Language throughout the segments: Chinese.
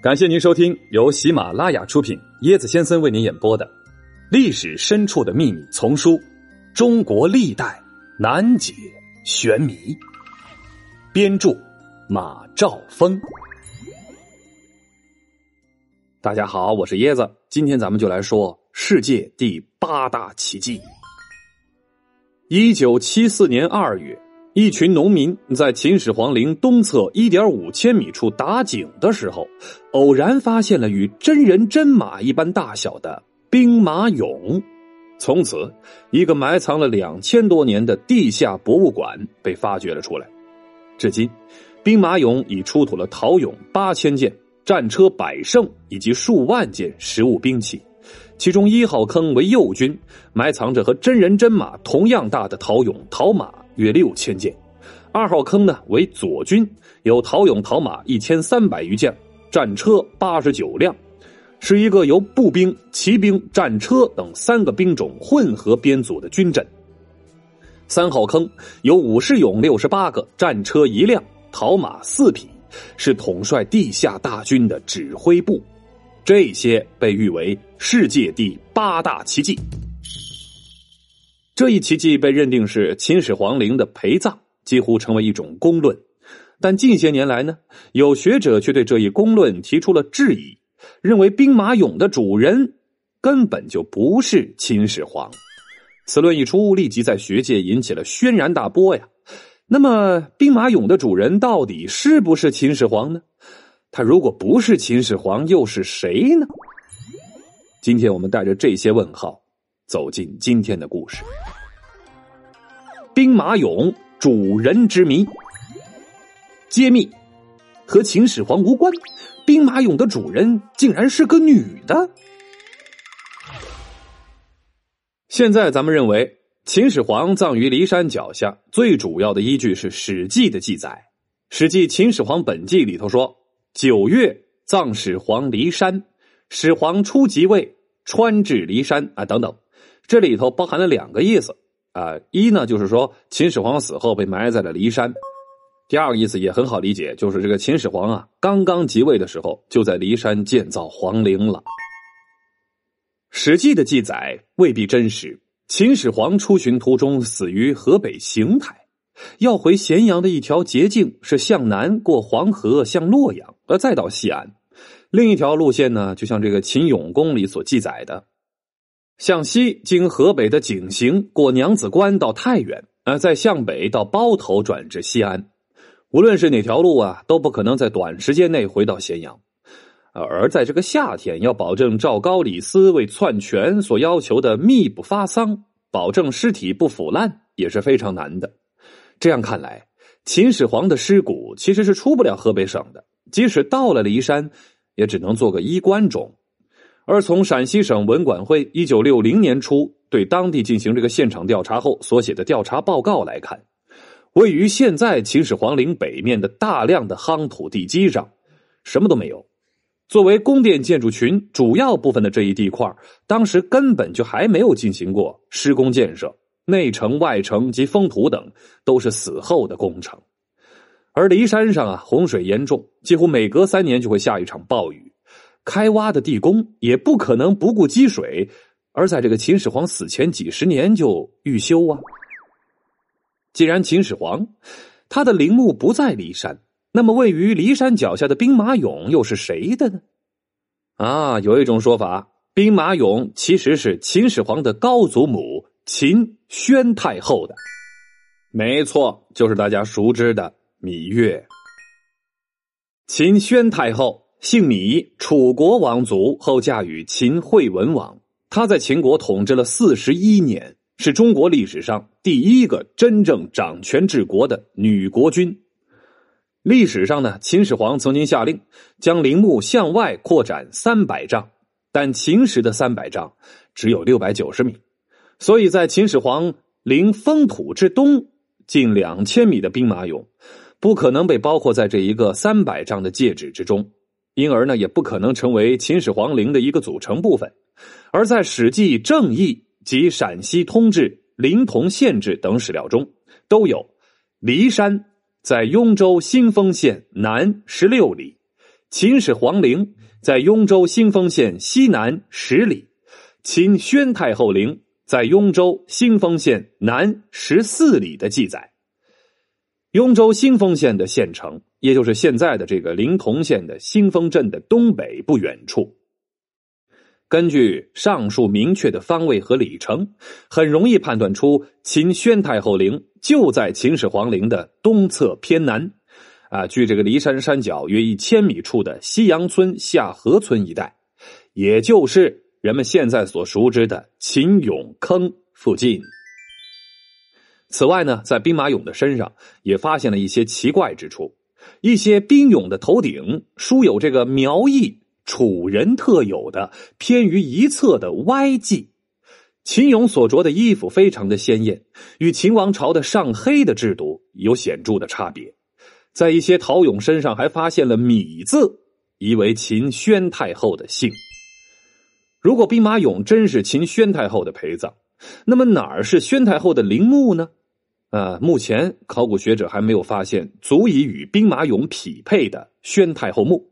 感谢您收听由喜马拉雅出品、椰子先生为您演播的《历史深处的秘密》丛书《中国历代难解玄谜》，编著马兆峰。大家好，我是椰子，今天咱们就来说世界第八大奇迹。一九七四年二月。一群农民在秦始皇陵东侧一点五千米处打井的时候，偶然发现了与真人真马一般大小的兵马俑。从此，一个埋藏了两千多年的地下博物馆被发掘了出来。至今，兵马俑已出土了陶俑八千件、战车百乘以及数万件实物兵器。其中一号坑为右军，埋藏着和真人真马同样大的陶俑陶马。约六千件，二号坑呢为左军，有陶俑陶马一千三百余件，战车八十九辆，是一个由步兵、骑兵、战车等三个兵种混合编组的军阵。三号坑有武士俑六十八个，战车一辆，陶马四匹，是统帅地下大军的指挥部。这些被誉为世界第八大奇迹。这一奇迹被认定是秦始皇陵的陪葬，几乎成为一种公论。但近些年来呢，有学者却对这一公论提出了质疑，认为兵马俑的主人根本就不是秦始皇。此论一出，立即在学界引起了轩然大波呀。那么，兵马俑的主人到底是不是秦始皇呢？他如果不是秦始皇，又是谁呢？今天我们带着这些问号。走进今天的故事，兵马俑主人之谜揭秘，和秦始皇无关。兵马俑的主人竟然是个女的。现在咱们认为，秦始皇葬于骊山脚下，最主要的依据是《史记》的记载，《史记·秦始皇本纪》里头说：“九月葬始皇骊山，始皇初即位，穿至骊山啊，等等。”这里头包含了两个意思啊，一呢就是说秦始皇死后被埋在了骊山，第二个意思也很好理解，就是这个秦始皇啊刚刚即位的时候就在骊山建造皇陵了。《史记》的记载未必真实，秦始皇出巡途中死于河北邢台，要回咸阳的一条捷径是向南过黄河向洛阳，而再到西安；另一条路线呢，就像这个秦俑宫里所记载的。向西经河北的井陉，过娘子关到太原，呃，再向北到包头转至西安。无论是哪条路啊，都不可能在短时间内回到咸阳。而在这个夏天，要保证赵高、李斯为篡权所要求的密不发丧，保证尸体不腐烂，也是非常难的。这样看来，秦始皇的尸骨其实是出不了河北省的，即使到了骊山，也只能做个衣冠冢。而从陕西省文管会一九六零年初对当地进行这个现场调查后所写的调查报告来看，位于现在秦始皇陵北面的大量的夯土地基上，什么都没有。作为宫殿建筑群主要部分的这一地块，当时根本就还没有进行过施工建设，内城、外城及封土等都是死后的工程。而骊山上啊，洪水严重，几乎每隔三年就会下一场暴雨。开挖的地宫也不可能不顾积水，而在这个秦始皇死前几十年就预修啊。既然秦始皇他的陵墓不在骊山，那么位于骊山脚下的兵马俑又是谁的呢？啊，有一种说法，兵马俑其实是秦始皇的高祖母秦宣太后的。没错，就是大家熟知的芈月。秦宣太后。姓芈，楚国王族，后嫁与秦惠文王。她在秦国统治了四十一年，是中国历史上第一个真正掌权治国的女国君。历史上呢，秦始皇曾经下令将陵墓向外扩展三百丈，但秦时的三百丈只有六百九十米，所以在秦始皇陵封土之东近两千米的兵马俑，不可能被包括在这一个三百丈的戒指之中。因而呢，也不可能成为秦始皇陵的一个组成部分。而在《史记·正义》及《陕西通志·临潼县志》等史料中，都有骊山在雍州新丰县南十六里，秦始皇陵在雍州新丰县西南十里，秦宣太后陵在雍州新丰县南十四里的记载。雍州新丰县的县城，也就是现在的这个临潼县的新丰镇的东北不远处。根据上述明确的方位和里程，很容易判断出秦宣太后陵就在秦始皇陵的东侧偏南，啊，距这个骊山山脚约一千米处的西阳村下河村一带，也就是人们现在所熟知的秦俑坑附近。此外呢，在兵马俑的身上也发现了一些奇怪之处，一些兵俑的头顶书有这个苗裔楚人特有的偏于一侧的歪迹。秦俑所着的衣服非常的鲜艳，与秦王朝的上黑的制度有显著的差别。在一些陶俑身上还发现了“米”字，疑为秦宣太后的姓。如果兵马俑真是秦宣太后的陪葬，那么哪儿是宣太后的陵墓呢？呃，目前考古学者还没有发现足以与兵马俑匹配的宣太后墓。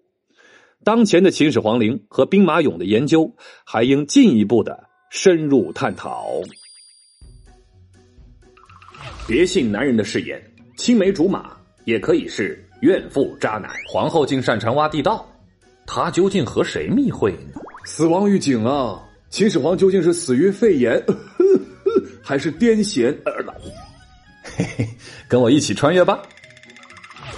当前的秦始皇陵和兵马俑的研究还应进一步的深入探讨。别信男人的誓言，青梅竹马也可以是怨妇渣男。皇后竟擅长挖地道，她究竟和谁密会呢？死亡预警啊！秦始皇究竟是死于肺炎，还是癫痫？嘿嘿，跟我一起穿越吧！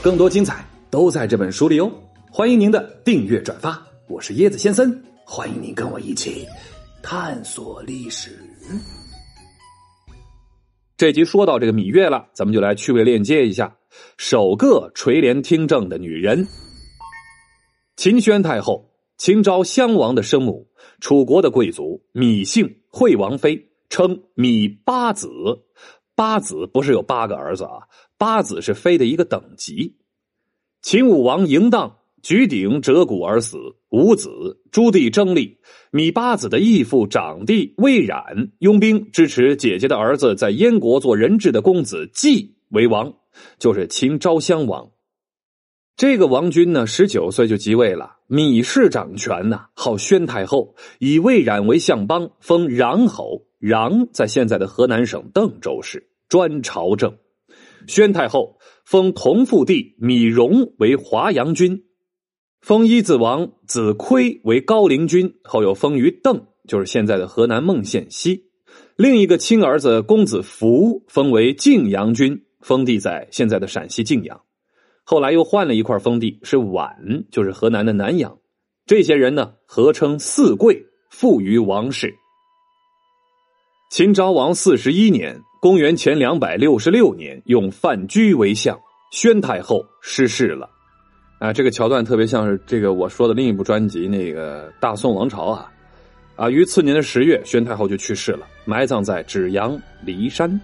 更多精彩都在这本书里哦！欢迎您的订阅转发，我是椰子先生，欢迎您跟我一起探索历史。这集说到这个芈月了，咱们就来趣味链接一下首个垂帘听政的女人——秦宣太后，秦昭襄王的生母，楚国的贵族，芈姓，惠王妃，称芈八子。八子不是有八个儿子啊，八子是妃的一个等级。秦武王嬴荡举鼎折骨而死，无子。朱棣争立，芈八子的义父长弟魏冉拥兵支持姐姐的儿子在燕国做人质的公子季为王，就是秦昭襄王。这个王君呢，十九岁就即位了，芈氏掌权呐，号宣太后，以魏冉为相邦，封穰侯。穰在现在的河南省邓州市。专朝政，宣太后封同父弟米戎为华阳君，封一子王子亏为高陵君，后又封于邓，就是现在的河南孟县西。另一个亲儿子公子福封为晋阳君，封地在现在的陕西晋阳。后来又换了一块封地，是宛，就是河南的南阳。这些人呢，合称四贵，附于王室。秦昭王四十一年。公元前两百六十六年，用范雎为相，宣太后失势了。啊，这个桥段特别像是这个我说的另一部专辑那个《大宋王朝》啊。啊，于次年的十月，宣太后就去世了，埋葬在芷阳骊山。